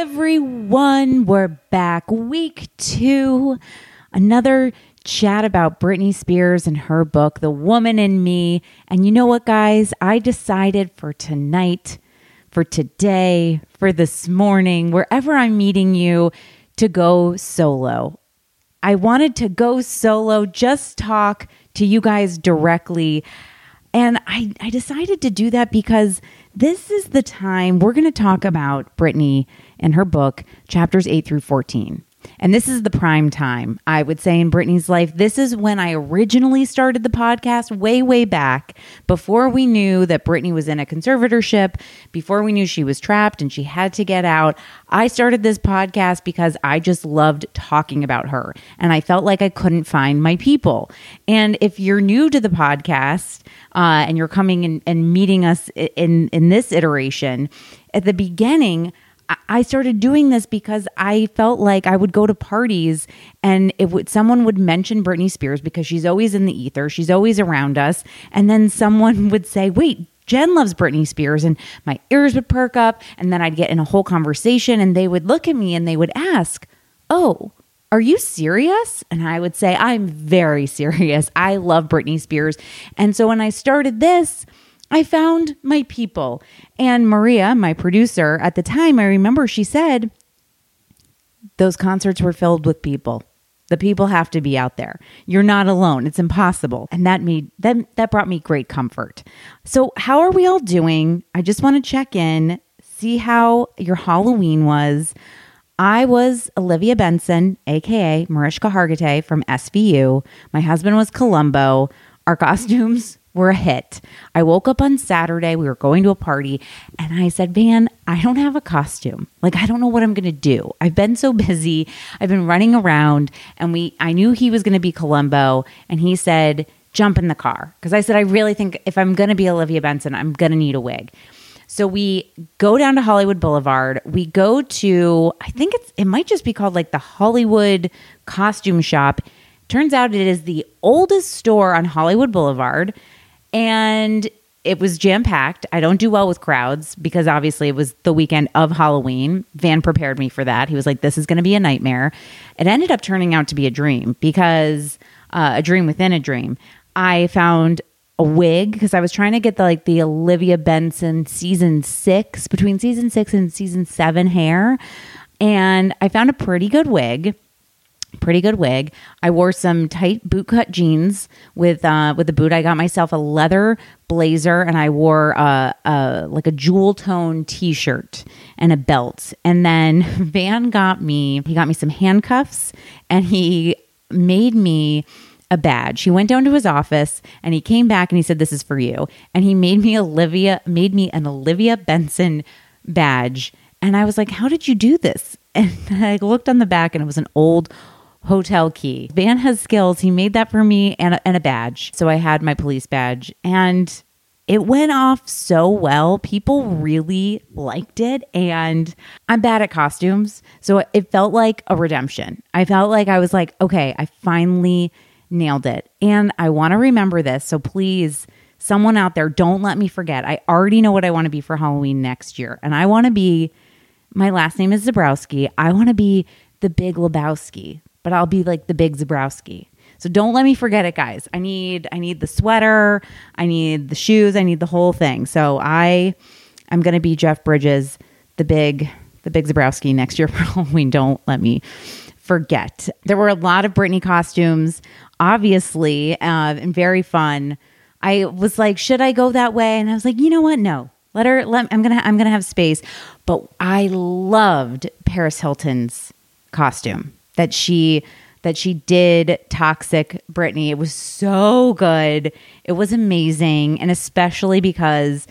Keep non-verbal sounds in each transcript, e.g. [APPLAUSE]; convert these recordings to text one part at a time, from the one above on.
Everyone. We're back. Week two. Another chat about Britney Spears and her book, The Woman in Me. And you know what, guys? I decided for tonight, for today, for this morning, wherever I'm meeting you, to go solo. I wanted to go solo, just talk to you guys directly. And I, I decided to do that because this is the time we're going to talk about Britney and her book, chapters 8 through 14. And this is the prime time, I would say, in Britney's life. This is when I originally started the podcast, way, way back, before we knew that Britney was in a conservatorship, before we knew she was trapped and she had to get out. I started this podcast because I just loved talking about her and I felt like I couldn't find my people. And if you're new to the podcast uh, and you're coming in, and meeting us in, in this iteration, at the beginning, I started doing this because I felt like I would go to parties and it would someone would mention Britney Spears because she's always in the ether, she's always around us, and then someone [LAUGHS] would say, "Wait, Jen loves Britney Spears," and my ears would perk up, and then I'd get in a whole conversation, and they would look at me and they would ask, "Oh." Are you serious? And I would say, I'm very [LAUGHS] serious. I love Britney Spears. And so when I started this, I found my people. And Maria, my producer at the time, I remember she said, those concerts were filled with people. The people have to be out there. You're not alone. It's impossible. And that made that that brought me great comfort. So, how are we all doing? I just want to check in, see how your Halloween was. I was Olivia Benson, aka Mariska Hargitay from SVU. My husband was Columbo. Our costumes were a hit. I woke up on Saturday, we were going to a party, and I said, Van, I don't have a costume. Like I don't know what I'm gonna do. I've been so busy. I've been running around and we I knew he was gonna be Columbo, and he said, jump in the car. Because I said, I really think if I'm gonna be Olivia Benson, I'm gonna need a wig. So we go down to Hollywood Boulevard. We go to, I think it's, it might just be called like the Hollywood Costume Shop. Turns out it is the oldest store on Hollywood Boulevard and it was jam packed. I don't do well with crowds because obviously it was the weekend of Halloween. Van prepared me for that. He was like, "This is going to be a nightmare." It ended up turning out to be a dream because uh, a dream within a dream. I found a wig because I was trying to get the like the Olivia Benson season six between season six and season seven hair, and I found a pretty good wig pretty good wig. I wore some tight bootcut jeans with uh, with the boot. I got myself a leather blazer, and I wore a, a like a jewel tone t shirt and a belt. And then [LAUGHS] Van got me. He got me some handcuffs, and he made me a badge. He went down to his office and he came back and he said, "This is for you." And he made me Olivia made me an Olivia Benson badge. And I was like, "How did you do this?" [LAUGHS] and I looked on the back and it was an old hotel key. Van has skills. He made that for me and a, and a badge. So I had my police badge and it went off so well. People really liked it. And I'm bad at costumes. So it felt like a redemption. I felt like I was like, okay, I finally nailed it. And I want to remember this. So please, someone out there, don't let me forget. I already know what I want to be for Halloween next year. And I want to be, my last name is Zaborowski. I want to be the big Lebowski, but I'll be like the big Zaborowski. So don't let me forget it, guys. I need I need the sweater, I need the shoes, I need the whole thing. So I I'm gonna be Jeff Bridges, the big the big Zaborowski next year [LAUGHS] for Halloween. Don't let me forget. There were a lot of Britney costumes, obviously, uh, and very fun. I was like, should I go that way? And I was like, you know what? No. Let her let I'm gonna I'm gonna have space. But I loved Paris Hilton's costume that she that she did Toxic Britney. It was so good. It was amazing. And especially because,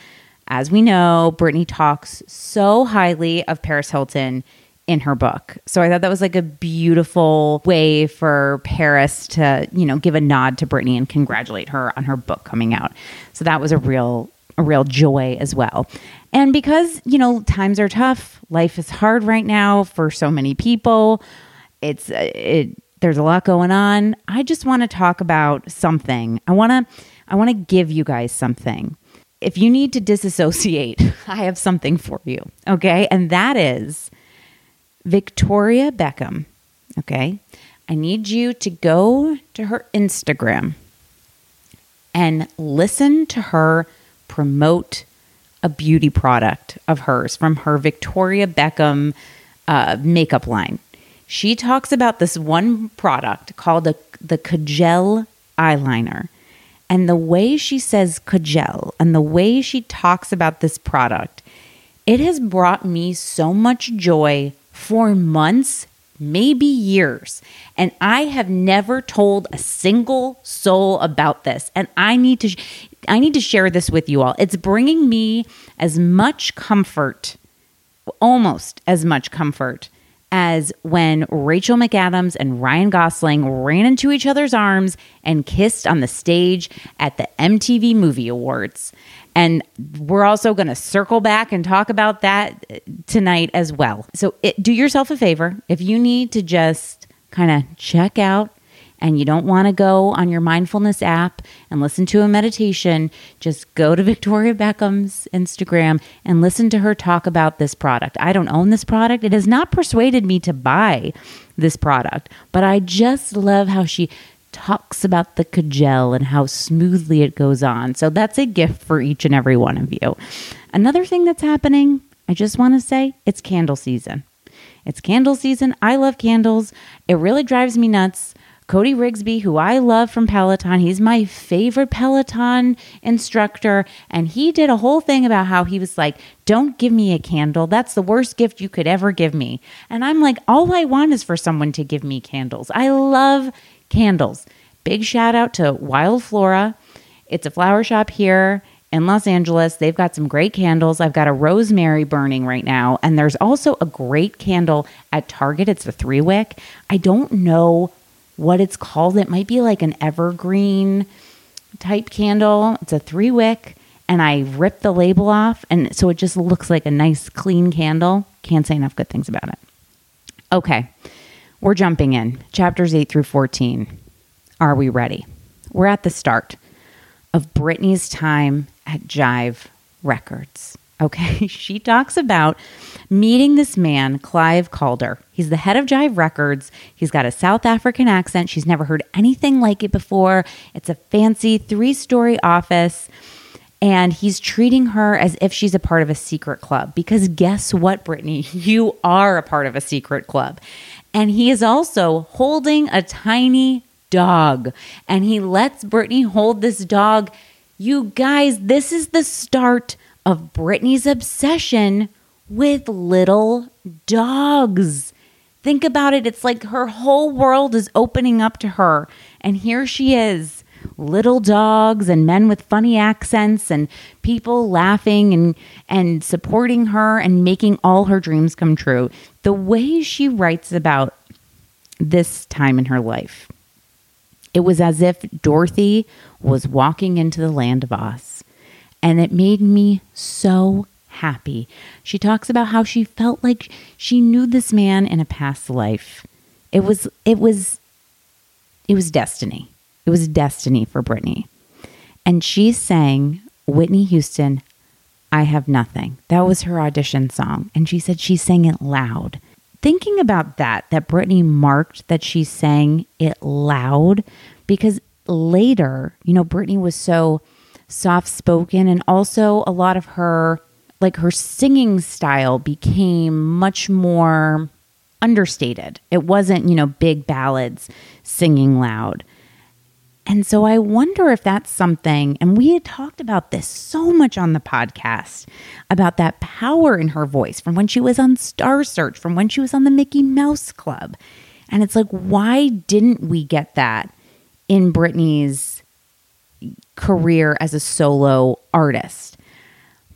as we know, Britney talks so highly of Paris Hilton in her book. So I thought that was like a beautiful way for Paris to, you know, give a nod to Britney and congratulate her on her book coming out. So that was a real a real joy as well. And because, you know, times are tough, life is hard right now for so many people. It's it there's a lot going on. I just want to talk about something. I want to I want to give you guys something. If you need to disassociate, [LAUGHS] I have something for you. Okay? And that is Victoria Beckham. Okay? I need you to go to her Instagram and listen to her promote a beauty product of hers from her Victoria Beckham uh, makeup line she talks about this one product called a, the Kajal eyeliner. And the way she says Kajal and the way she talks about this product, it has brought me so much joy for months, maybe years. And I have never told a single soul about this. And I need to I need to share this with you all. It's bringing me as much comfort, almost as much comfort as when Rachel McAdams and Ryan Gosling ran into each other's arms and kissed on the stage at the MTV Movie Awards. And we're also going to circle back and talk about that uh, tonight as well. So it, do yourself a favor if you need to just kind of check out and you don't want to go on your mindfulness app and listen to a meditation, just go to [LAUGHS] Victoria Beckham's Instagram and listen to her talk about this product. I don't own this product. It has not persuaded me to buy this product, but I just love how she talks about the kajal and how smoothly it goes on. So that's a gift for each and every one of you. Another thing that's happening, I just want to say, it's candle season. It's candle season. I love candles. It really drives me nuts Cody Rigsby, who I love from Peloton. He's my favorite Peloton instructor. And he did a whole thing about how he was like, Don't give me a candle. That's the worst gift you could ever give me. And I'm like, All I want is for someone to give me candles. I love candles. Big shout out to Wild Flora. It's a flower shop here in Los Angeles. They've got some great candles. I've got a rosemary burning right now. And there's also a great candle at Target. It's a three wick. I don't know what it's called. It might be like an evergreen type candle. It's a three wick, and I ripped the label off, and so it just looks like a nice, clean candle. Can't say enough good things about it. Okay, we're jumping in. Chapters 8 through 14. Are we ready? We're at the start of Britney's time at Jive Records. Okay, [LAUGHS] she talks about meeting this man, Clive Calder. He's the head of Jive Records. He's got a South African accent. She's never heard anything like it before. It's a fancy three story office. And he's treating her as if she's a part of a secret club. Because guess what, Britney? [LAUGHS] You are a part of a secret club. And he is also holding a tiny dog. And he lets Britney hold this dog. You guys, this is the start of Britney's obsession with little dogs. Think about it. It's like her whole world is opening up to her. And here she is little dogs and men with funny accents and people laughing and and supporting her and making all her dreams come true. The way she writes about this time in her life. It was as if Dorothy was walking into the land of Oz. And it made me so happy. She talks about how she felt like she knew this man in a past life. It was it was it was destiny. It was destiny for Britney. And she sang Whitney Houston, I Have Nothing. That was her audition song. And she said she sang it loud. Thinking about that, that Britney marked that she sang it loud because later, you know, Britney was so soft spoken and also a lot of her like her singing style became much more understated. It wasn't, you know, big ballads singing loud. And so I wonder if that's something, and we had talked about this so much on the podcast about that power in her voice from when she was on Star Search, from when she was on the Mickey Mouse Club. And it's like, why didn't we get that in Britney's career as a solo artist?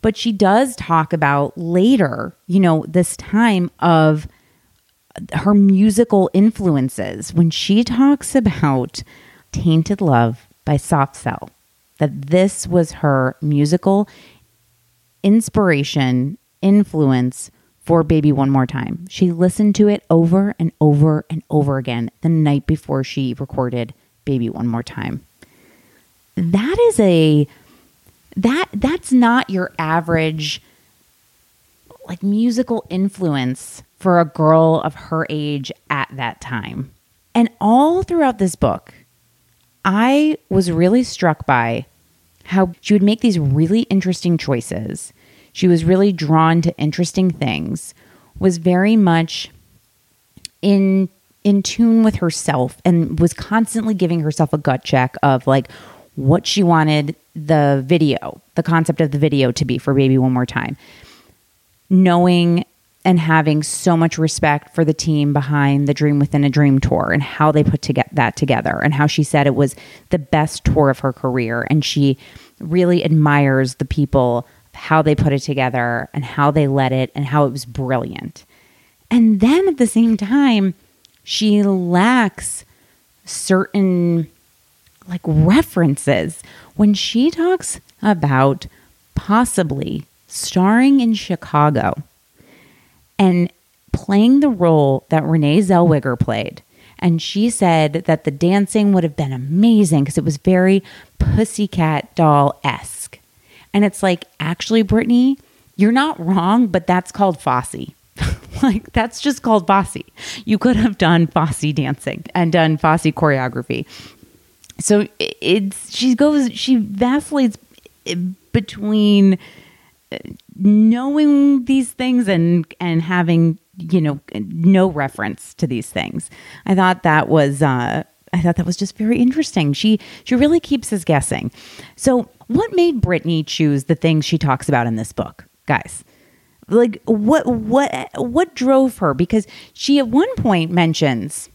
But she does talk about later, you know, this time of her musical influences when she talks about Tainted Love by Soft Cell, that this was her musical inspiration, influence for Baby One More Time. She listened to it over and over and over again the night before she recorded Baby One More Time. That is a that that's not your average like musical influence for a girl of her age at that time. And all throughout this book, I was really struck by how she would make these really interesting choices. She was really drawn to interesting things, was very much in in tune with herself and was constantly giving herself a gut check of like what she wanted the video, the concept of the video to be for Baby One More Time. Knowing and having so much respect for the team behind the Dream Within a Dream tour and how they put to that together and how she said it was the best tour of her career and she really admires the people how they put it together and how they led it and how it was brilliant. And then at the same time, she lacks certain like references when she talks about possibly starring in Chicago and playing the role that Renee Zellweger played. And she said that the dancing would have been amazing because it was very pussycat doll esque. And it's like, actually, Britney, you're not wrong, but that's called Fosse. [LAUGHS] like, that's just called Fosse. You could have done Fosse dancing and done Fosse choreography. So it's, she goes, she vacillates between knowing these things and and having you know no reference to these things. I thought that was uh i thought that was just very interesting. She she really keeps us guessing. So what made Britney choose the things she talks about in this book guys? Like what what what drove her? Because she at one point mentions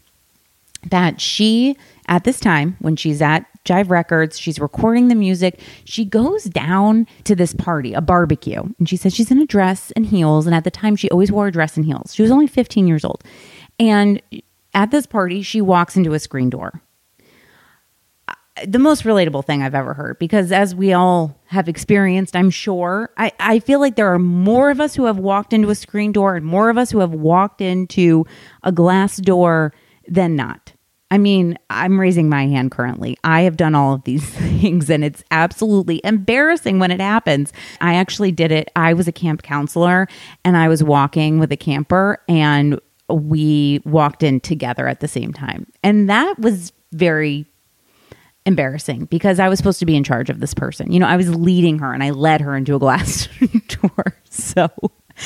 that she at this time when she's at Jive Records. She's recording the music. She goes down to this party, a barbecue, and she says she's in a dress and heels. And at the time, she always wore a dress and heels. She was only 15 years old. And at this party, she walks into a screen door. Uh, the most relatable thing I've ever heard, because as we all have experienced, I'm sure, I, I feel like there are more of us who have walked into a screen door and more of us who have walked into a glass door than not. I mean, I'm raising my hand currently. I have done all of these [LAUGHS] things and it's absolutely embarrassing when it happens. I actually did it. I was a camp counselor and I was walking with a camper and we walked in together at the same time. And that was very embarrassing because I was supposed to be in charge of this person. You know, I was leading her and I led her into a glass [LAUGHS] door. So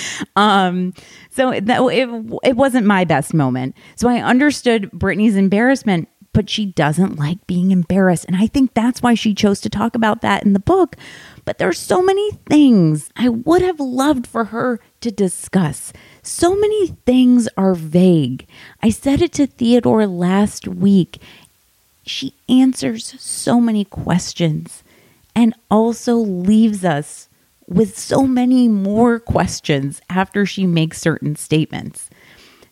[LAUGHS] um, so that it, it wasn't my best moment. So I understood Britney's embarrassment, but she doesn't like being embarrassed. And I think that's why she chose to talk about that in the book. But there's so many things I would have loved for her to discuss. So many things are vague. I said it to Theodore last week. she answers so many questions and also leaves us with so many more questions after she makes certain statements.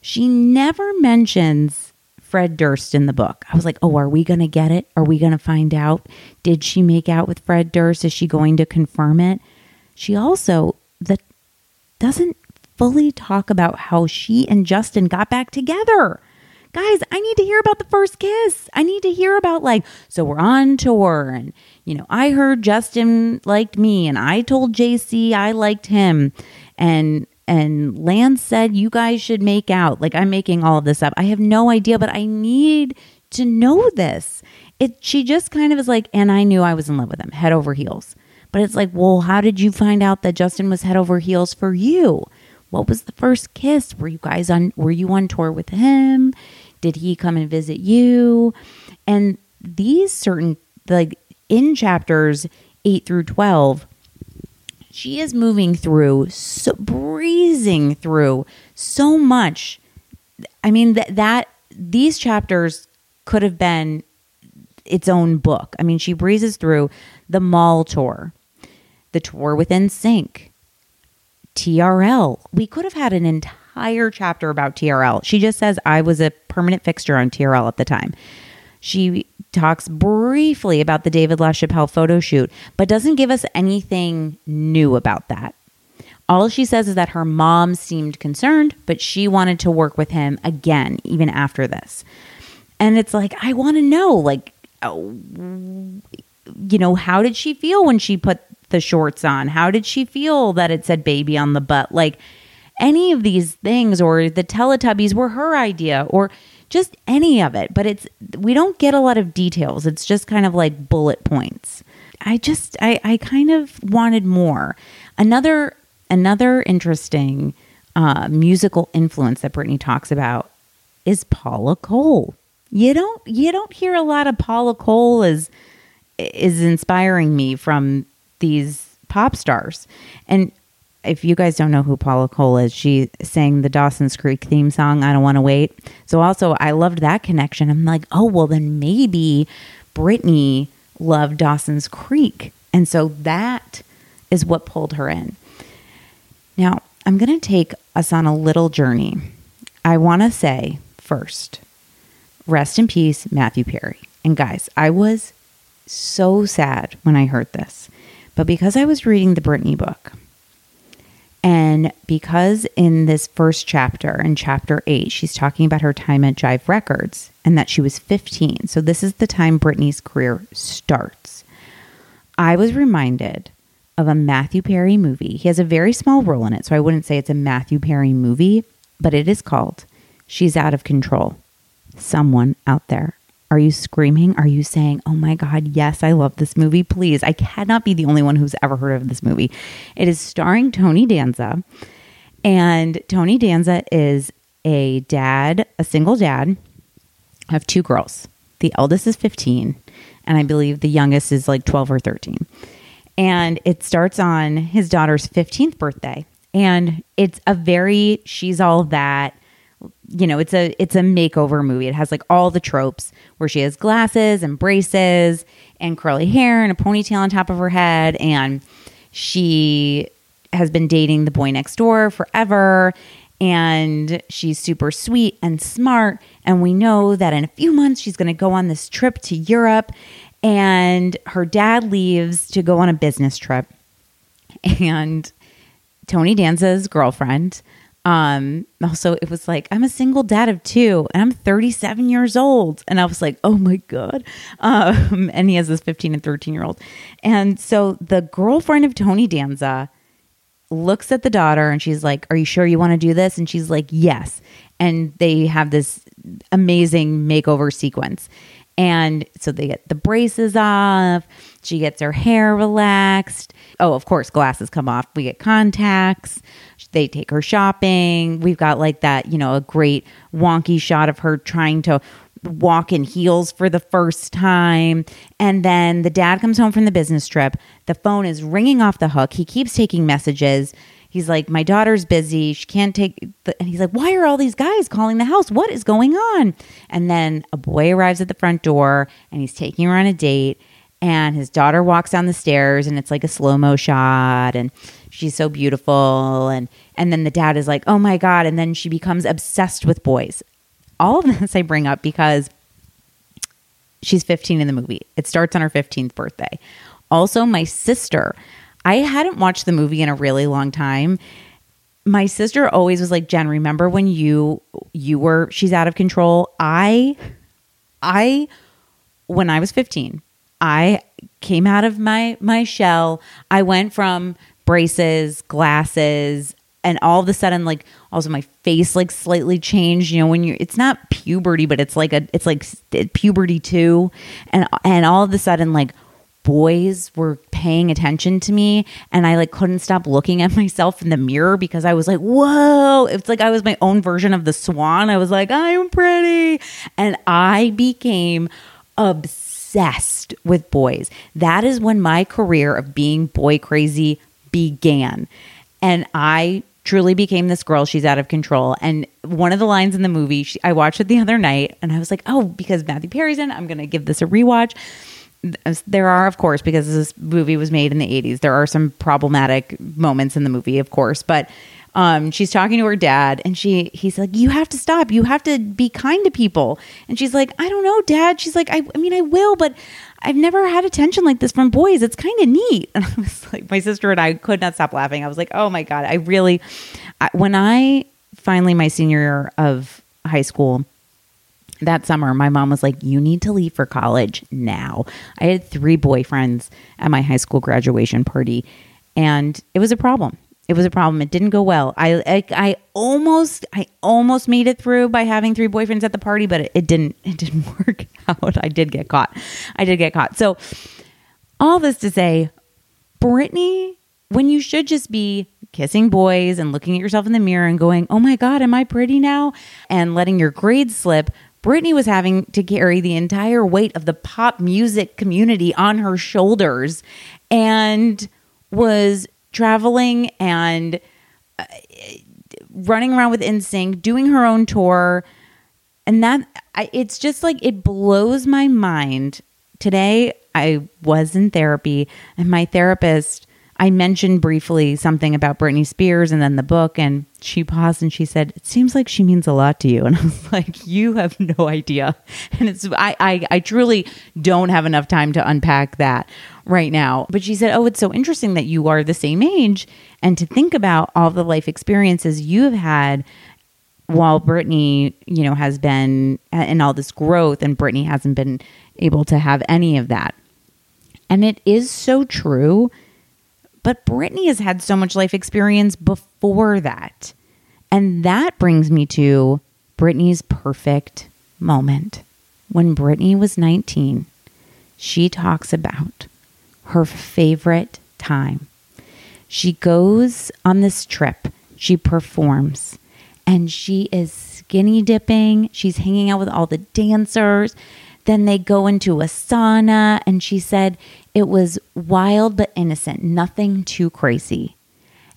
She never mentions Fred Durst in the book. I was like, oh, are we going to get it? Are we going to find out? Did she make out with Fred Durst? Is she going to confirm it? She also the, doesn't fully talk about how she and Justin got back together. Guys, I need to hear about the first kiss. I need to hear about, like, so we're on tour, and, you know, I heard Justin liked me, and I told JC I liked him. And and Lance said you guys should make out. Like I'm making all of this up. I have no idea, but I need to know this. It she just kind of is like, and I knew I was in love with him, head over heels. But it's like, well, how did you find out that Justin was head over heels for you? What was the first kiss? Were you guys on were you on tour with him? Did he come and visit you? And these certain like in chapters 8 through 12 she is moving through, so breezing through so much. I mean that that these chapters could have been its own book. I mean, she breezes through the mall tour, the tour with NSYNC, TRL. We could have had an entire chapter about TRL. She just says I was a permanent fixture on TRL at the time. She talks briefly about the David LaChapelle photo shoot, but doesn't give us anything new about that. All she says is that her mom seemed concerned, but she wanted to work with him again, even after this. And it's like, I want to know, like, oh, you know, how did she feel when she put the shorts on? How did she feel that it said baby on the butt? Like, any of these things, or the Teletubbies were her idea, or just any of it. But it's, we don't get a lot of details. It's just kind of like bullet points. I just, I, I kind of wanted more. Another, another interesting uh, musical influence that Britney talks about is Paula Cole. You don't, you don't hear a lot of Paula Cole as is inspiring me from these pop stars. And if you guys don't know who Paula Cole is, she sang the Dawson's Creek theme song, I Don't Want to Wait. So also, I loved that connection. I'm like, oh, well, then maybe Britney loved Dawson's Creek. And so that is what pulled her in. Now, I'm going to take us on a little journey. I want to say first, rest in peace, Matthew Perry. And guys, I was so sad when I heard this. But because I was reading the Britney book, and because in this first chapter, in chapter eight, she's talking about her time at Jive Records and that she was 15. So this is the time Britney's career starts. I was reminded of a Matthew Perry movie. He has a very small role in it, so I wouldn't say it's a Matthew Perry movie, but it is called She's Out of Control. Someone out there are you screaming? Are you saying, oh my God, yes, I love this movie? Please, I cannot be the only one who's ever heard of this movie. It is starring Tony Danza. And Tony Danza is a dad, a single dad of two girls. The eldest is 15, and I believe the youngest is like 12 or 13. And it starts on his daughter's 15th birthday. And it's a very, she's all that you know it's a it's a makeover movie. It has like all the tropes where she has glasses and braces and curly hair and a ponytail on top of her head. And she has been dating the boy next door forever. And she's super sweet and smart. And we know that in a few months she's going to go on this trip to Europe. And her dad leaves to go on a business trip. And Tony Danza's girlfriend um also it was like i'm a single dad of two and i'm 37 years old. And i was like oh my god. Um [LAUGHS] and he has this 15 and 13 year old. And so the girlfriend of tony danza looks at the daughter and she's like are you sure you want to do this? And she's like yes. And they have this amazing makeover sequence and so they get the braces off she gets her hair relaxed oh of course glasses come off we get contacts they take her shopping. We've got like that, you know, a great wonky shot of her trying to walk in heels for the first time. And then the dad comes home from the business trip. The phone is ringing off the hook. He keeps taking messages. He's like, my daughter's busy. She can't take. And he's like, why are all these guys calling the house? What is going on? And then a boy arrives at the front door and he's taking her on a date. And his daughter walks down the stairs and it's like a slow mo shot and she's so beautiful and and then the dad is like, "Oh my god." And then she becomes obsessed with boys. All of [LAUGHS] this I bring up because she's 15 in the movie. It starts on her 15th birthday. Also, my sister, I hadn't watched the movie in a really long time. My sister always was like, "Jen, remember when you you were she's out of control?" I I when I was 15, I came out of my my shell. I went from braces, glasses, and all of a sudden like also my face like slightly changed you know when you're it's not puberty but it's like a it's like puberty too and and all of a sudden like boys were paying attention to me and I like couldn't stop looking at [LAUGHS] myself in the mirror because I was like, whoa. It's like I was my own version of the swan. I was like, I'm pretty. And I became obsessed with boys. That is when my career of being boy crazy began. And I truly became this girl. She's out of control. And one of the lines in the movie, she, I watched it the other night and I was like, oh, because Matthew Perry's in, I'm going to give this a rewatch. There are, of course, because this movie was made in the 80s, there are some problematic moments in the movie, of course. But um, she's talking to her dad and she he's like you have to stop. You have to be kind to people. And she's like i don't know dad. She's like i, I mean i will but i've never had attention like this from boys. It's kind of neat. [LAUGHS] And i was like my sister and i could not stop laughing. I was like oh my god. I really I, when i finally my senior year of high school that summer, my mom was like, You need to leave for college now. I had three boyfriends at my high school graduation party, and it was a problem it was a problem. It didn't go well. I, I, I almost I almost made it through by having three boyfriends at the party, but it, it didn't [LAUGHS] it didn't work [LAUGHS] out. I did get caught. I did get caught. So all this to say, Britney, when you should just be kissing boys and looking at yourself in the mirror and going, "Oh my god, am I pretty now?" and letting your grades slip, Britney was having to carry the entire weight of the pop music community on her shoulders and was traveling and uh, running around with NSYNC, doing her own tour. And that, I, it's just like, it blows my mind. Today, I was in therapy, and my therapist, I mentioned briefly something about Britney Spears and then the book, and she paused and she said, It seems like she means a lot to you. [LAUGHS] And I was like, You have no idea. [LAUGHS] And it's, I, I, I truly don't have enough time to unpack that right now. But she said, Oh, it's so interesting that you are the same age and to think about all the life experiences you have had while Britney, you know, has been in all this growth and Britney hasn't been able to have any of that. And it is so true. But Britney has had so much life experience before that. And that brings me to Britney's perfect moment. When Britney was 19, she talks about her favorite time. She goes on this trip, she performs, and she is skinny dipping. She's hanging out with all the dancers. Then they go into a sauna, and she said it was wild but innocent, nothing too crazy.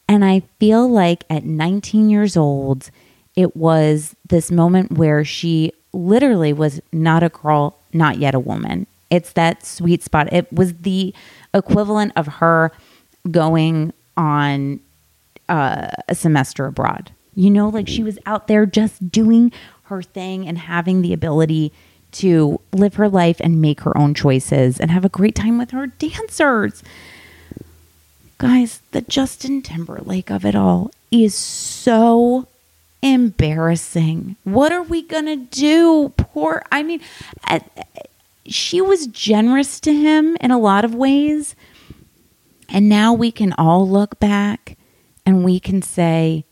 And I feel like at 19 years old, it was this moment where she literally was not a girl, not yet a woman. It's that sweet spot. It was the equivalent of her going on uh, a semester abroad. You know, like she was out there just doing her thing and having the ability to live her life and make her own choices and have a great time with her dancers. Guys, the Justin Timberlake of it all is so embarrassing. What are we going to do? Poor, I mean, uh, she was generous to him in a lot of ways. And now we can all look back and we can say,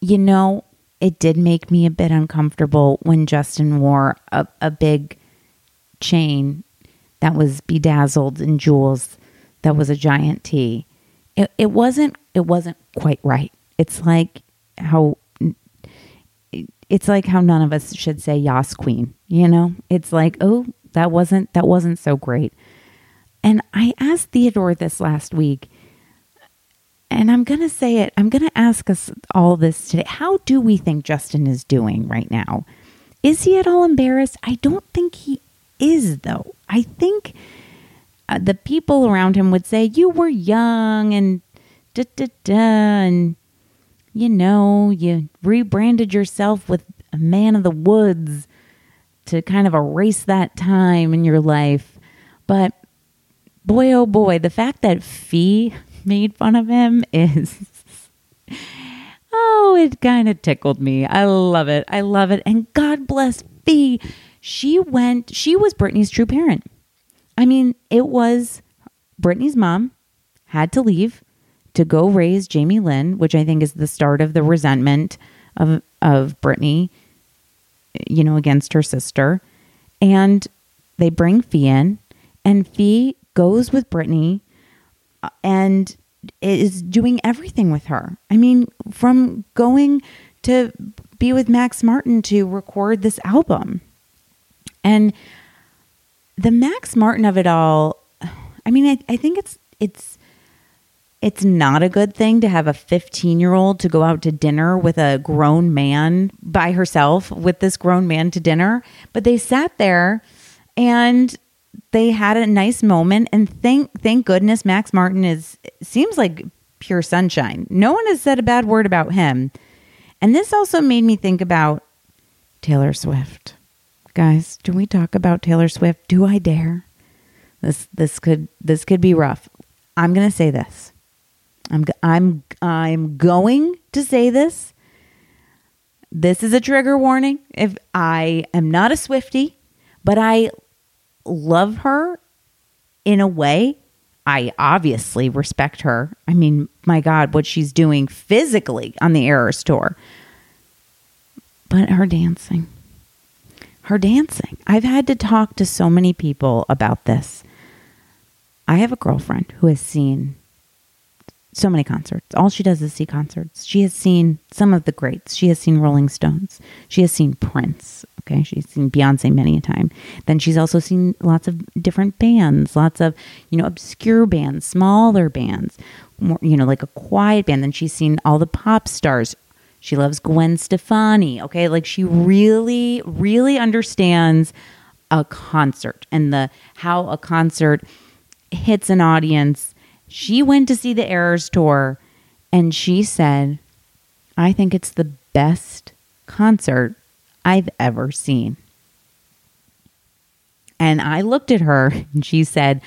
you know, it did make me a bit uncomfortable when Justin wore a, a big chain that was bedazzled in jewels that was a giant T. It, it wasn't it wasn't quite right. It's like how it's like how none of us should say Yas Queen, you know? It's like, oh, that wasn't that wasn't so great. And I asked Theodore this last week. And I'm going to say it, I'm going to ask us all this today. How do we think Justin is doing right now? Is he at all embarrassed? I don't think he is, though. I think uh, the people around him would say, You were young and da da da, and you know, you rebranded yourself with a man of the woods to kind of erase that time in your life. But boy, oh boy, the fact that Fe made fun of him is. Oh, it kind of tickled me. I love it. I love it. And God bless Fe. She went, she was Britney's true parent. I mean, it was Britney's mom had to leave to go raise Jamie Lynn, which I think is the start of the resentment of of Britney, you know, against her sister. And they bring Fe in, and Fe goes with uh, and is doing everything with her. I mean, from going to be with Max Martin to record this album. And the Max Martin of it all, I mean, I, I think it's it's it's not a good thing to have a 15 year old to go out to dinner with a grown man by herself with this grown man to dinner. But they sat there and they had a nice moment and thank thank goodness Max Martin is seems like pure sunshine. No one has said a bad word about him. And this also made me think about Taylor Swift. Guys, do we talk about Taylor Swift? Do I dare? This this could this could be rough. I'm going to say this. I'm I'm I'm going to say this. This is a trigger warning. If I am not a Swifty, but I love her in a way. I obviously respect her. I mean, my God, what she's doing physically on the Eras tour. But her dancing, her dancing. I've had to talk to so many people about this. I have a girlfriend who has seen so many concerts. All she does is see concerts. She has seen some of the greats. She has seen Rolling Stones. She has seen Prince. Okay. She's seen Beyonce many a time. Then she's also seen lots of different bands, lots of, you know, obscure bands, smaller bands, more, you know, like a quiet band. Then she's seen all the pop stars. She loves Gwen Stefani. Okay. Like she really, really understands a concert and the how a concert hits an audience she went to see the Eras tour and she said, I think it's the best concert I've ever seen. And I looked at her [LAUGHS] and she said,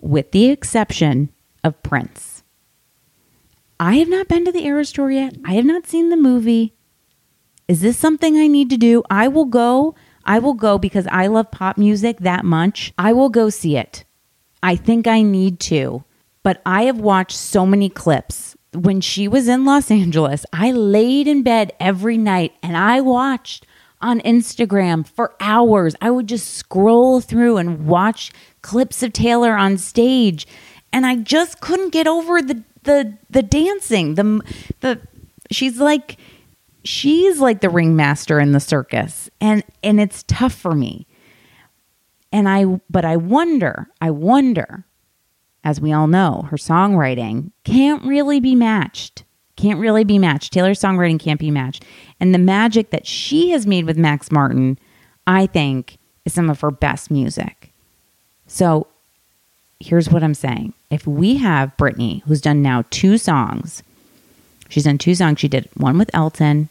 with the exception of Prince, I have not been to the Eras tour yet. I have not seen the movie. Is this something I need to do? I will go. I will go because I love pop music that much. I will go see it. I think I need to. But I have watched so many clips. When she was in Los Angeles, I laid in bed every night and I watched on Instagram for hours. I would just scroll through and watch clips of Taylor on stage and I just couldn't get over the the the dancing. The the she's like she's like the ringmaster in the circus and and it's tough for me. And I but I wonder, I wonder as we all know, her songwriting can't really be matched. Can't really be matched. Taylor's songwriting can't be matched. And the magic that she has made with Max Martin, I think, is some of her best music. So here's what I'm saying. If we have Britney, who's done now two songs, she's done two songs. She did one with Elton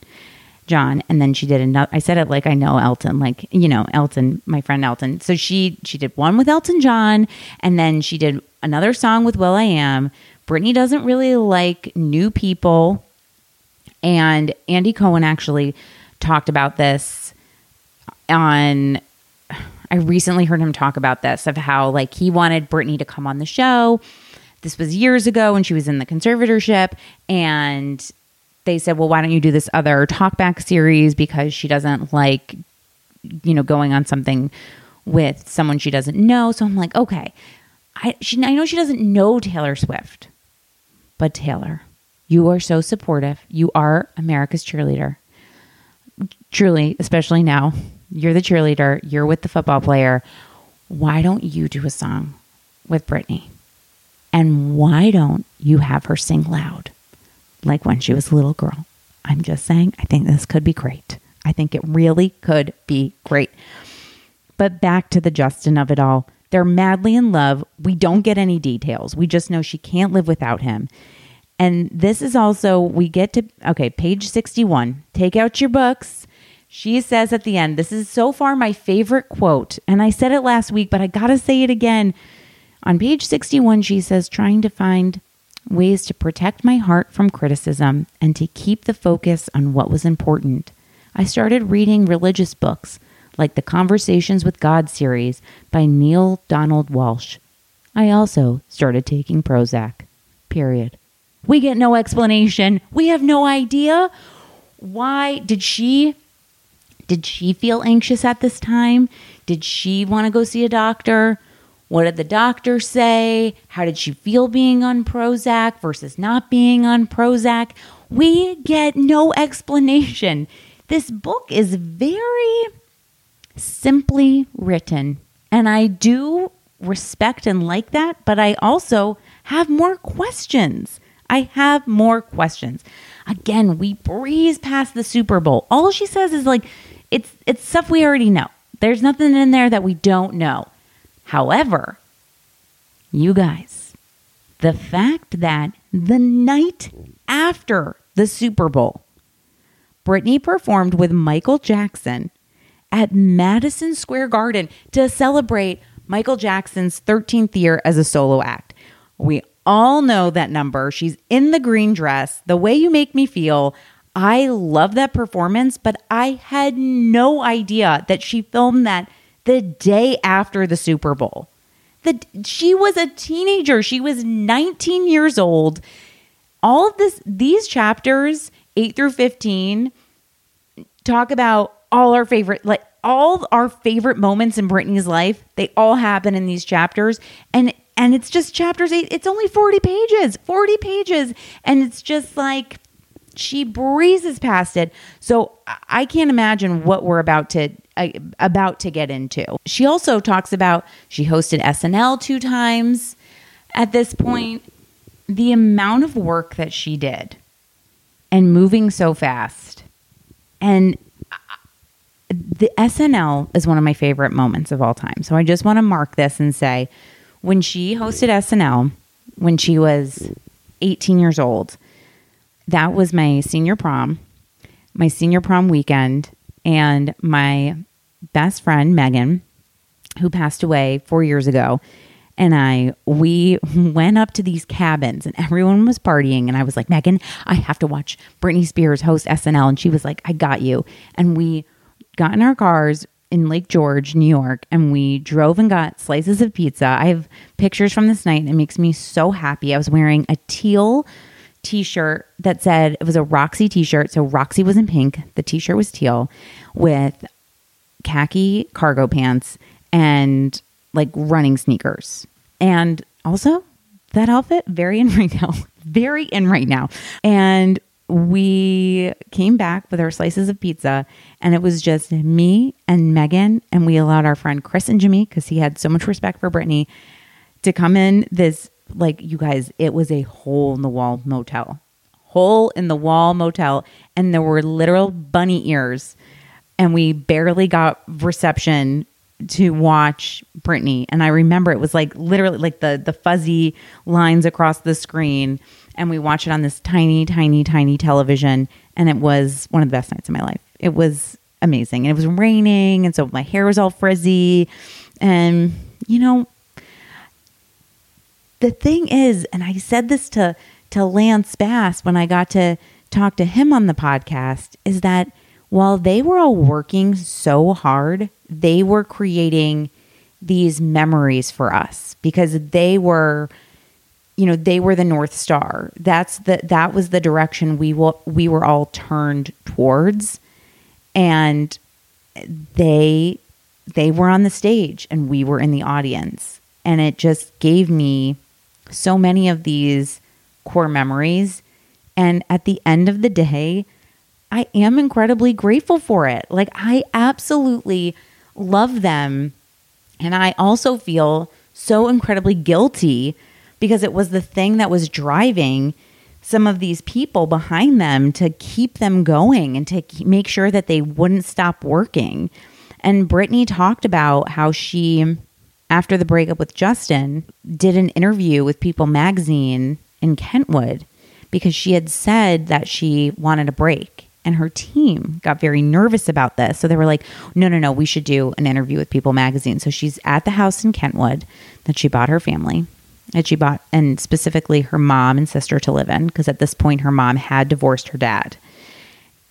John, and then she did another. I said it like I know Elton, like you know Elton, my friend Elton. So she she did one with Elton John, and then she did another song with will.i.am. Britney doesn't really like new people, and Andy Cohen actually talked about this on. I recently heard him talk about this of how like he wanted Britney to come on the show. This was years ago when she was in the conservatorship, and they said, well, why don't you do this other talkback series because she doesn't like, you know, going on something with someone she doesn't know. So I'm like, okay, I, she, I know she doesn't know Taylor Swift, but Taylor, you are so supportive. You are America's cheerleader. Truly, especially now, you're the cheerleader, you're with the football player. Why don't you do a song with Britney? And why don't you have her sing loud like when she was a little girl? I'm just saying, I think this could be great. I think it really could be great. But back to the Justin of it all. They're madly in love. We don't get any details. We just know she can't live without him. And this is also, we get to, okay, page 61. Take out your books. She says at the end, this is so far my favorite quote. And I said it last week, but I got to say it again. On page 61, she says, trying to find ways to protect my heart from criticism and to keep the focus on what was important. I started reading religious books like the Conversations with God series by Neale Donald Walsch. I also started taking Prozac. Period. We get no explanation. We have no idea why did she did she feel anxious at this time? Did she want to go see a doctor? What did the doctor say? How did she feel being on Prozac versus not being on Prozac? We get no explanation. This book is very simply written, and I do respect and like that, but I also have more questions. I have more questions. Again, we breeze past the Super Bowl. All she says is like it's it's stuff we already know. There's nothing in there that we don't know. However, you guys, the fact that the night after the Super Bowl, Britney performed with Michael Jackson at Madison Square Garden to celebrate Michael Jackson's 13th year as a solo act. We all know that number. She's in the green dress, the way you make me feel. I love that performance, but I had no idea that she filmed that the day after the Super Bowl. The, she was a teenager. She was 19 years old. All of this, these chapters, 8 through 15, talk about all our favorite, like all our favorite moments in Britney's life. They all happen in these chapters. And and it's just chapters eight. It's only 40 pages, 40 pages. And it's just like she breezes past it. So I can't imagine what we're about to uh, about to get into. She also talks about she hosted SNL two times at this point. The amount of work that she did and moving so fast. And the SNL is one of my favorite moments of all time. So I just want to mark this and say when she hosted SNL when she was 18 years old, that was my senior prom, my senior prom weekend, and my best friend, Megan, who passed away four years ago, and I, we [LAUGHS] went up to these cabins and everyone was partying. And I was like, Megan, I have to watch Britney Spears host SNL. And she was like, I got you. And we got in our cars, in Lake George, New York, and we drove and got slices of pizza. I have pictures from this night, and it makes me so happy. I was wearing a teal t shirt that said it was a Roxy t shirt. So Roxy was in pink, the t shirt was teal with khaki cargo pants and like running sneakers. And also, that outfit, very in right now, [LAUGHS] very in right now. And we came back with our slices of pizza and it was just me and Megan and we allowed our friend Chris and Jimmy because he had so much respect for Britney, to come in this like you guys it was a hole in the wall motel hole in the wall motel and there were literal bunny ears and we barely got reception to watch Britney. and I remember it was like literally like the the fuzzy lines across the screen and we watched it on this tiny, tiny, tiny television. And it was one of the best nights of my life. It was amazing. And it was raining. And so my hair was all frizzy. And, you know, the thing is, and I said this to, to Lance Bass when I got to talk to him on the podcast, is that while they were all working so hard, they were creating these memories for us because they were you know they were the north star. That's the that was the direction we will we were all turned towards. And they they were on the stage and we were in the audience. And it just gave me so many of these core memories. And at the end of the day I am incredibly grateful for it. Like I absolutely love them. And I also feel so incredibly guilty because it was the thing that was driving some of these people behind them to keep them going and to make sure that they wouldn't stop working. And Britney talked about how she, after the breakup with Justin, did an interview with People magazine in Kentwood because she had said that she wanted a break. And her team got very nervous about this. So they were like, no, no, no, we should do an interview with People magazine. So she's at the house in Kentwood that she bought her family that she bought, and specifically her mom and sister to live in, because at this point her mom had divorced her dad.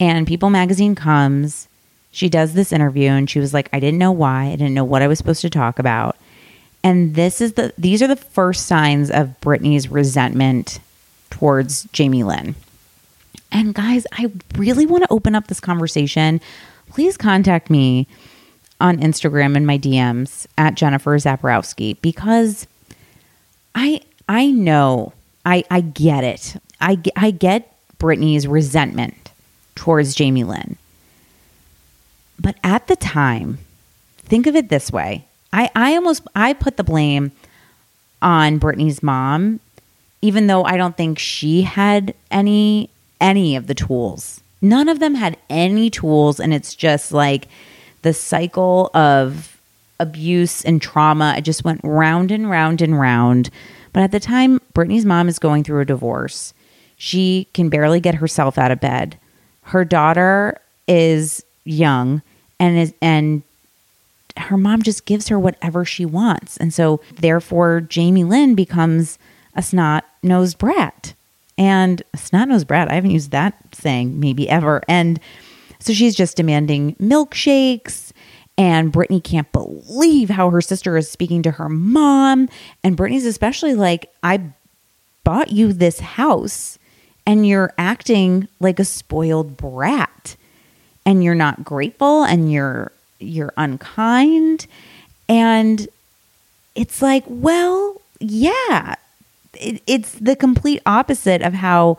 And People magazine comes, she does this interview, and she was like, I didn't know why, I didn't know what I was supposed to talk about. And this is the these are the first signs of Britney's resentment towards Jamie Lynn. And guys, I really want to open up this conversation. Please contact me on Instagram and my DMs at Jennifer Zaborowski because I I know I I get it. I I get Britney's resentment towards Jamie Lynn. But at the time, think of it this way. I I almost I put the blame on Britney's mom even though I don't think she had any any of the tools. None of them had any tools and it's just like the cycle of abuse and trauma. It just went round and round and round. But at the time, Britney's mom is going through a divorce. She can barely get herself out of bed. Her daughter is young and is and her mom just gives her whatever she wants. And so therefore Jamie Lynn becomes a snot nosed brat. And snot nosed brat, I haven't used that saying maybe ever. And so she's just demanding milkshakes and Britney can't believe how her sister is speaking to her mom. And Britney's especially like, I bought you this house and you're acting like a spoiled brat. And you're not grateful and you're you're unkind. And it's like, well, yeah. It, it's the complete opposite of how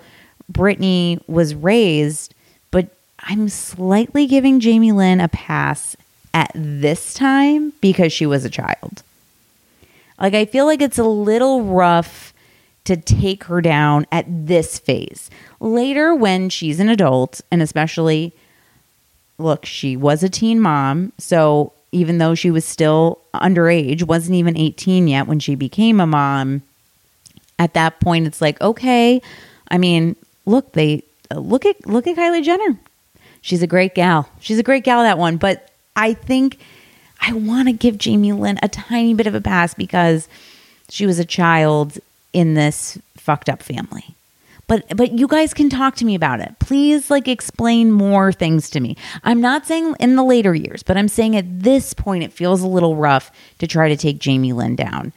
britney was raised, but I'm slightly giving Jamie Lynn a pass at this time because she was a child. Like, I feel like it's a little rough to take her down at this phase. Later, when she's an adult, and especially, look, she was a teen mom. So even though she was still underage, wasn't even 18 yet when she became a mom, at that point, it's like, okay, I mean, look, they look at look at Kylie Jenner. She's a great gal. She's a great gal, that one. But I think I want to give Jamie Lynn a tiny bit of a pass because she was a child in this fucked up family. But but you guys can talk to me about it. Please like explain more things to me. I'm not saying in the later years, but I'm saying at this point it feels a little rough to try to take Jamie Lynn down.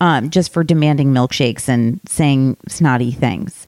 Um, just for demanding milkshakes and saying snotty things.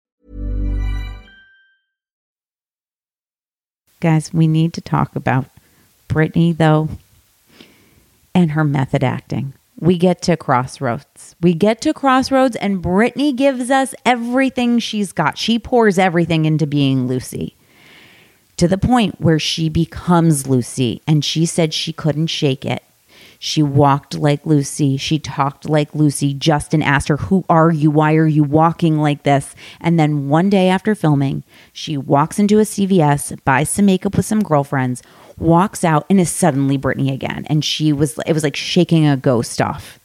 Guys, we need to talk about Britney, though. and her method acting. We get to crossroads. We get to crossroads, and Britney gives us everything she's got. She pours everything into being Lucy to the point where she becomes Lucy, and she said she couldn't shake it. She walked like Lucy. She talked like Lucy. Justin asked her, Who are you? Why are you walking like this? And then one day after filming, she walks into a CVS, buys some makeup with some girlfriends, walks out, and is suddenly Britney again. And she was, it was like shaking a ghost off.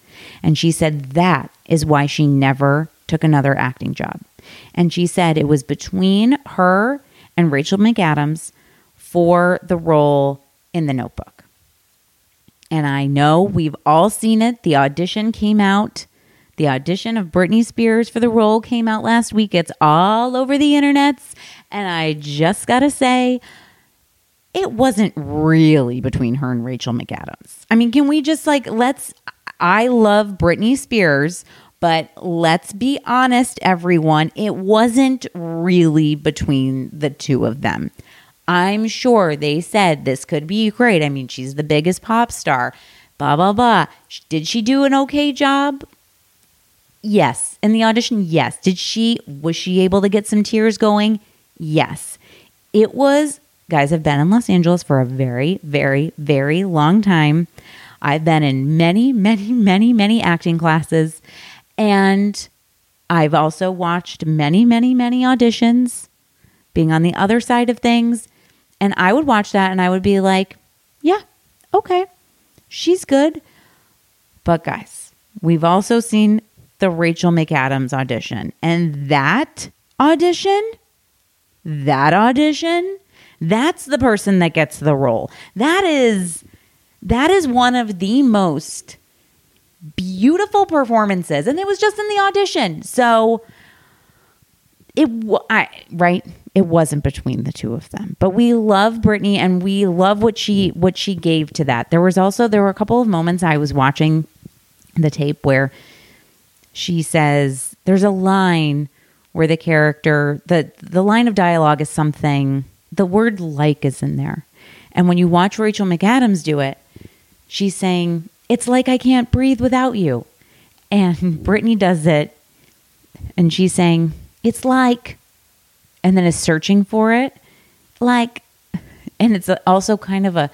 And she said that is why she never took another acting job. And she said it was between her and Rachel McAdams for the role in the notebook. And I know we've all seen it. The audition came out. The audition of Britney Spears for the role came out last week. It's all over the internets. And I just got to say, it wasn't really between her and Rachel McAdams. I mean, can we just like, let's, I love Britney Spears, but let's be honest, everyone, it wasn't really between the two of them. I'm sure they said this could be great. I mean, she's the biggest pop star, blah, blah, blah. Did she do an okay job? Yes. In the audition, yes. Did she, was she able to get some tears going? Yes. It was, guys, I've been in Los Angeles for a very, very, very long time. I've been in many, many, many, many acting classes. And I've also watched many, many, many auditions, being on the other side of things. And I would watch that and I would be like, yeah, okay, she's good. But guys, we've also seen the Rachel McAdams audition. And that audition, that audition, that's the person that gets the role. That is that is one of the most beautiful performances and it was just in the audition. So it I right it wasn't between the two of them. But we love britney and we love what she what she gave to that. There was also there were a couple of moments i was watching the tape where she says there's a line where the character the the line of dialogue is something the word like is in there. And when you watch rachel mcadams do it she's saying it's like i can't breathe without you. And [LAUGHS] britney does it and she's saying it's like and then is searching for it. Like, [LAUGHS] and it's also kind of a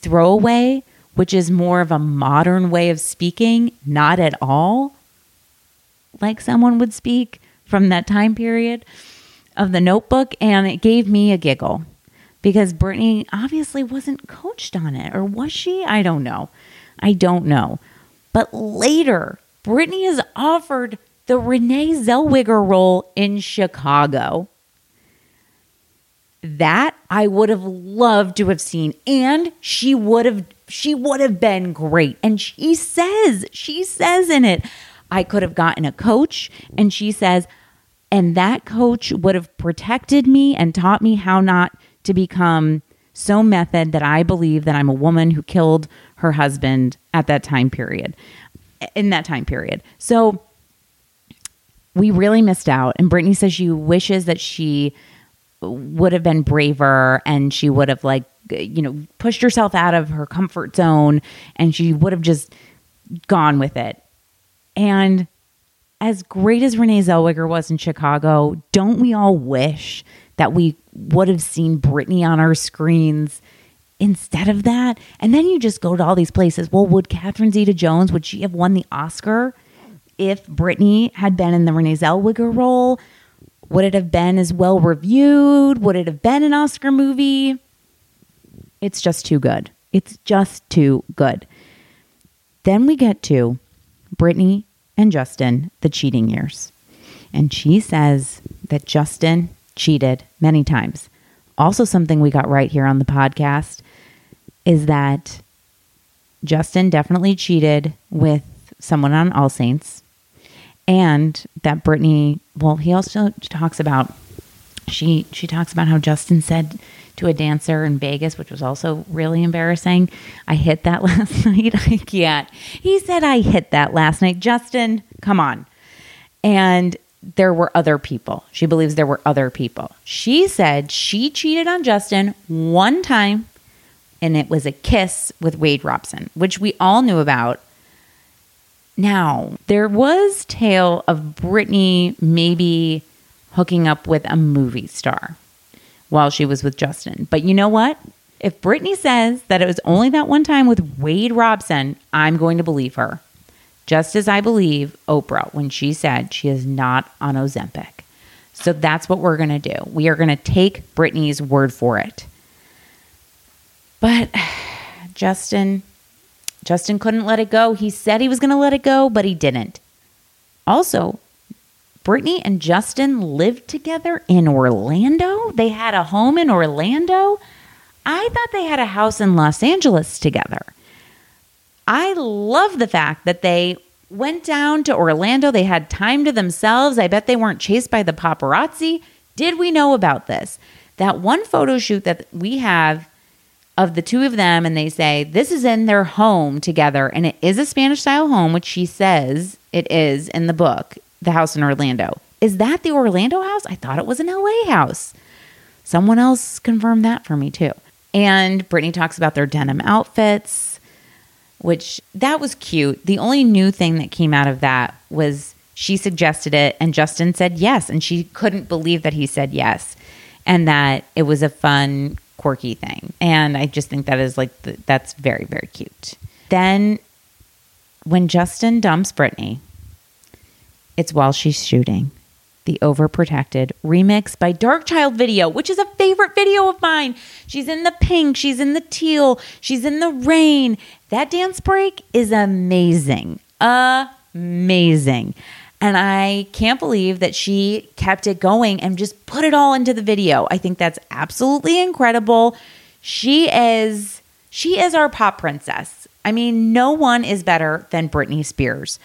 throwaway, which is more of a modern way of speaking, not at all like someone would speak from that time period of the notebook. And it gave me a giggle because Britney obviously wasn't coached on it, or was she? I don't know. I don't know. But later, Britney is offered the Renee Zellweger role in Chicago that I would have loved to have seen. And she would have she would have been great. And she says she says in it I could have gotten a coach. And she says and that coach would have protected me and taught me how not to become so method that I believe that I'm a woman who killed her husband at that time period in that time period. So we really missed out. And Britney says she wishes that she would have been braver and she would have like you know pushed herself out of her comfort zone and she would have just gone with it. And as great as renee zellweger was in chicago don't we all wish that we would have seen britney on our screens instead of that? And then you just go to all these places. Well would catherine zeta jones would she have won the oscar if britney had been in the renee zellweger role would it have been as well reviewed? Would it have been an Oscar movie? It's just too good. It's just too good. Then we get to Britney and Justin, the cheating years. And she says that Justin cheated many times. Also, something we got right here on the podcast is that Justin definitely cheated with someone on All Saints and that Britney, well, he also talks about she she talks about how Justin said to a dancer in Vegas, which was also really embarrassing. I hit that [LAUGHS] last night. I can't. He said I hit that last night. Justin, come on. And there were other people. She believes there were other people. She said she cheated on Justin one time and it was a kiss with Wade Robson, which we all knew about. Now, there was tale of Britney maybe hooking up with a movie star while she was with Justin. But you know what? If Britney says that it was only that one time with Wade Robson, I'm going to believe her. Just as I believe Oprah when she said she is not on Ozempic. So that's what we're going to do. We are going to take Britney's word for it. But [SIGHS] Justin, Justin couldn't let it go. He said he was going to let it go, but he didn't. Also, Britney and Justin lived together in Orlando. They had a home in Orlando. I thought they had a house in Los Angeles together. I love the fact that they went down to Orlando. They had time to themselves. I bet they weren't chased by the paparazzi. Did we know about this? That one photo shoot that we have of the two of them, and they say this is in their home together, and it is a Spanish style home, which she says it is in the book, the house in Orlando. Is that the Orlando house? I thought it was an LA house. Someone else confirmed that for me too. And Britney talks about their denim outfits which that was cute. The only new thing that came out of that was she suggested it and Justin said yes. And she couldn't believe that he said yes and that it was a fun, quirky thing. And I just think that is like, that's very, very cute. Then when Justin dumps Britney, it's while she's shooting the Overprotected remix by Darkchild Video, which is a favorite video of mine. She's in the pink, she's in the teal, she's in the rain. That dance break is amazing. Amazing. And I can't believe that she kept it going and just put it all into the video. I think that's absolutely incredible. She is she is our pop princess. I mean, no one is better than Britney Spears.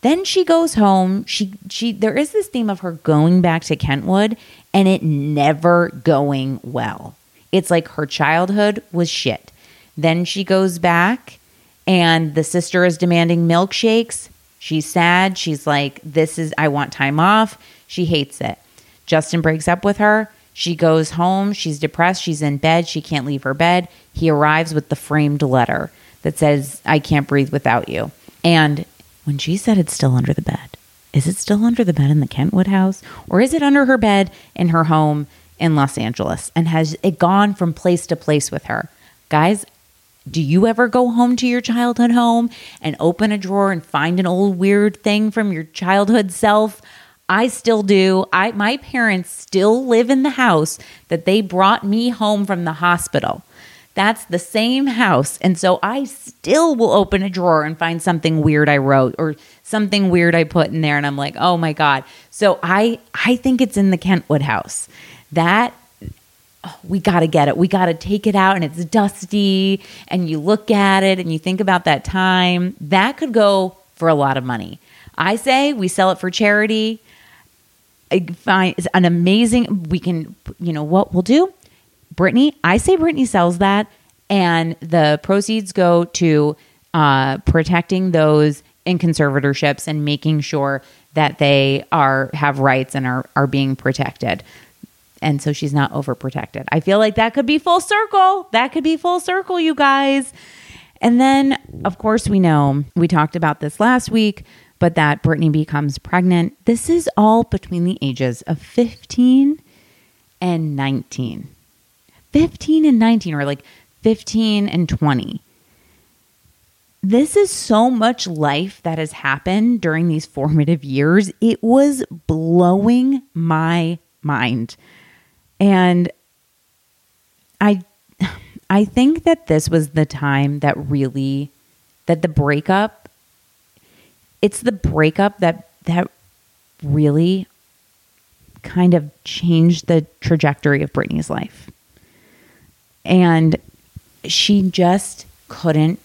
Then she goes home. She she there is this theme of her going back to Kentwood and it never going well. It's like her childhood was shit. Then she goes back and the sister is demanding milkshakes. She's sad. She's like, This is, I want time off. She hates it. Justin breaks up with her. She goes home. She's depressed. She's in bed. She can't leave her bed. He arrives with the framed letter that says, I can't breathe without you. And when she said it's still under the bed, is it still under the bed in the Kentwood house or is it under her bed in her home in Los Angeles? And has it gone from place to place with her? Guys, do you ever go home to your childhood home and open a drawer and find an old weird thing from your childhood self? I still do. I my parents still live in the house that they brought me home from the hospital. That's the same house. And so I still will open a drawer and find something weird I wrote or something weird I put in there and I'm like, "Oh my god." So I I think it's in the Kentwood house. That oh, we got to get it. We got to take it out and it's dusty and you look at it and you think about that time. That could go for a lot of money. I say we sell it for charity. I find it's an amazing we can you know what we'll do Britney, I say Britney sells that, and the proceeds go to uh, protecting those in conservatorships and making sure that they are have rights and are are being protected. And so she's not overprotected. I feel like that could be full circle. That could be full circle, you guys. And then, of course, we know we talked about this last week, but that Britney becomes pregnant. This is all between the ages of 15 and 19. 15 and 19 or like 15 and 20. This is so much life that has happened during these formative years. It was blowing my mind. And I I think that this was the time that really that the breakup it's the breakup that that really kind of changed the trajectory of Britney's life. And she just couldn't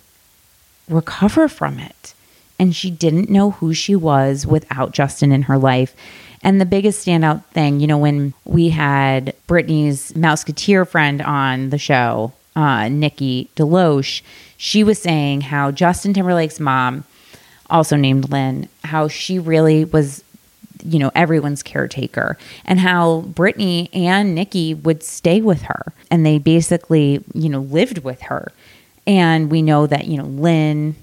recover from it. And she didn't know who she was without Justin in her life. And the biggest standout thing, you know, when we had Britney's Mouseketeer friend on the show, uh, Nikki DeLoach, she was saying how Justin Timberlake's mom, also named Lynn, how she really was you know, everyone's caretaker, and how Britney and Nikki would stay with her. And they basically, you know, lived with her. And we know that, you know, Lynn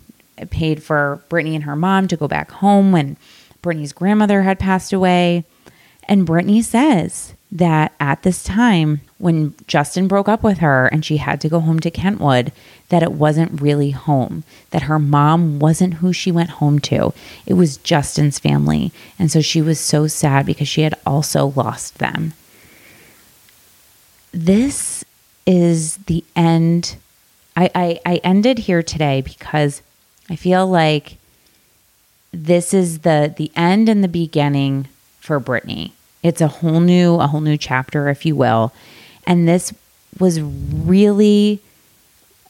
paid for Britney and her mom to go back home when Britney's grandmother had passed away. And Britney says that at this time, when Justin broke up with her and she had to go home to Kentwood, that it wasn't really home, that her mom wasn't who she went home to. It was Justin's family. And so she was so sad because she had also lost them. This is the end. I, I, I ended here today because I feel like this is the the end and the beginning for Britney. It's a whole new a whole new chapter, if you will. And this was really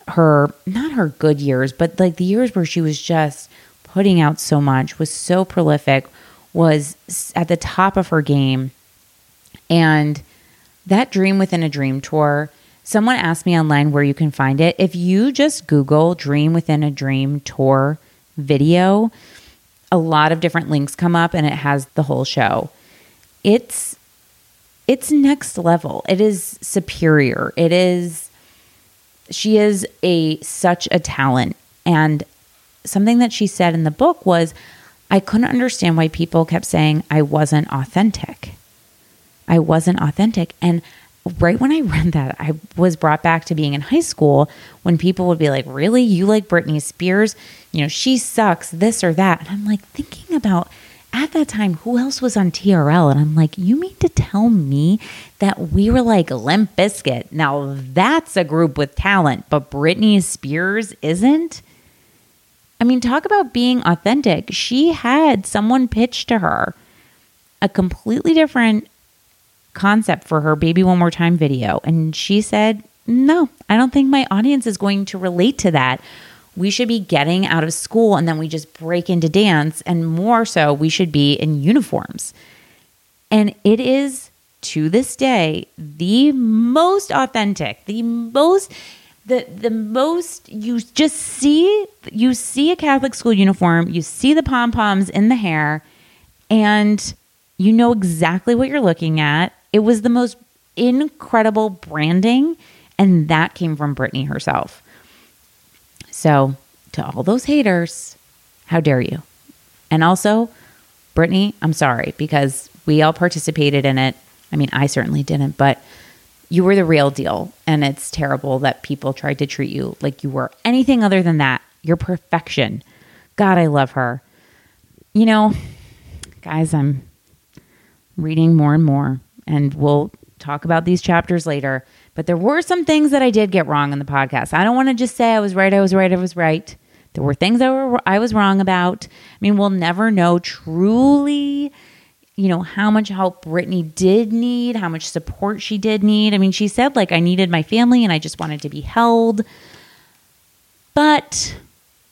her not her good years, but like the years where she was just putting out so much, was so prolific, was at the top of her game. And that Dream Within a Dream tour, someone asked me online where you can find it. If you just Google Dream Within a Dream tour video, a lot of different links come up and it has the whole show. It's it's next level. It is superior. It is she is a such a talent and something that she said in the book was I couldn't understand why people kept saying I wasn't authentic. I wasn't authentic and right when I [LAUGHS] read that, I was brought back to being in high school when people would be like, Really? You like Britney Spears? You know, she sucks, this or that. And I'm like thinking about at that time, who else was on TRL? And I'm like, you mean to tell me that we were like Limp Bizkit? Now that's a group with talent, but Britney Spears isn't? I mean, talk about being authentic. She had someone pitch to her a completely different concept for her Baby One More Time video. And she said, no, I don't think my audience is going to relate to that we should be getting out of school and then we just break into dance. And more so, we should be in uniforms. And it is to this day the most authentic, the most the the most you just see you see a Catholic school uniform, you see the pom poms in the hair, and you know exactly what you're looking at. It was the most incredible branding, and that came from Britney herself. So, to all those haters, how dare you? And also, Britney, I'm sorry because we all participated in it. I mean, I certainly didn't, but you were the real deal. And it's terrible that people tried to treat you like you were anything other than that. You're perfection. God, I love her. You know, guys, I'm reading more and more, and we'll talk about these chapters later. But there were some things that I did get wrong in the podcast. I don't want to just say I was right, I was right, I was right. There were things that were I was wrong about. I mean, we'll never know truly, you know, how much help Britney did need, how much support she did need. I mean, she said like I needed my family and I just wanted to be held. But,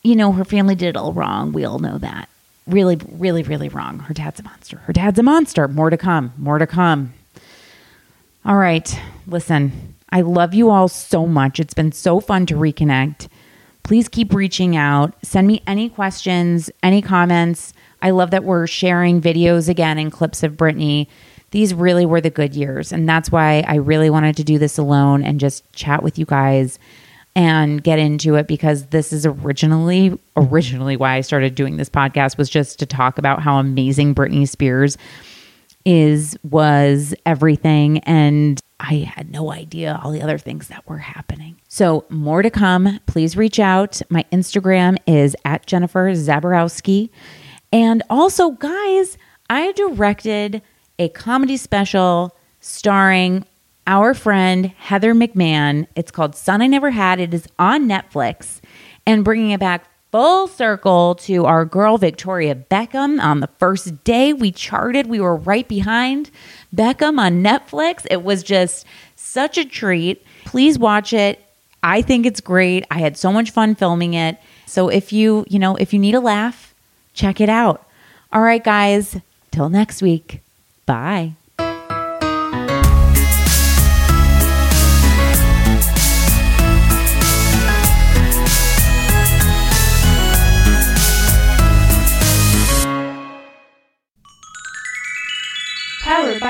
you know, her family did it all wrong. We all know that. Really, really, really wrong. Her dad's a monster. Her dad's a monster. More to come. More to come. All right. Listen, I love you all so much. It's been so fun to reconnect. Please keep reaching out. Send me any questions, any comments. I love that we're sharing videos again and clips of Britney. These really were the good years. And that's why I really wanted to do this alone and just chat with you guys and get into it because this is originally originally why I started doing this podcast was just to talk about how amazing Britney Spears is was everything and I had no idea all the other things that were happening. So, more to come. Please reach out. My Instagram is at Jennifer Zaborowski. And also, guys, I directed a comedy special starring our friend Heather McMahon. It's called Son I Never Had. It is on Netflix and bringing it back full circle to our girl Victoria Beckham. On the first day we charted, we were right behind Beckham on Netflix. It was just such a treat. Please watch it. I think it's great. I had so much fun filming it. So if you, you know, if you need a laugh, check it out. All right, guys, till next week. Bye.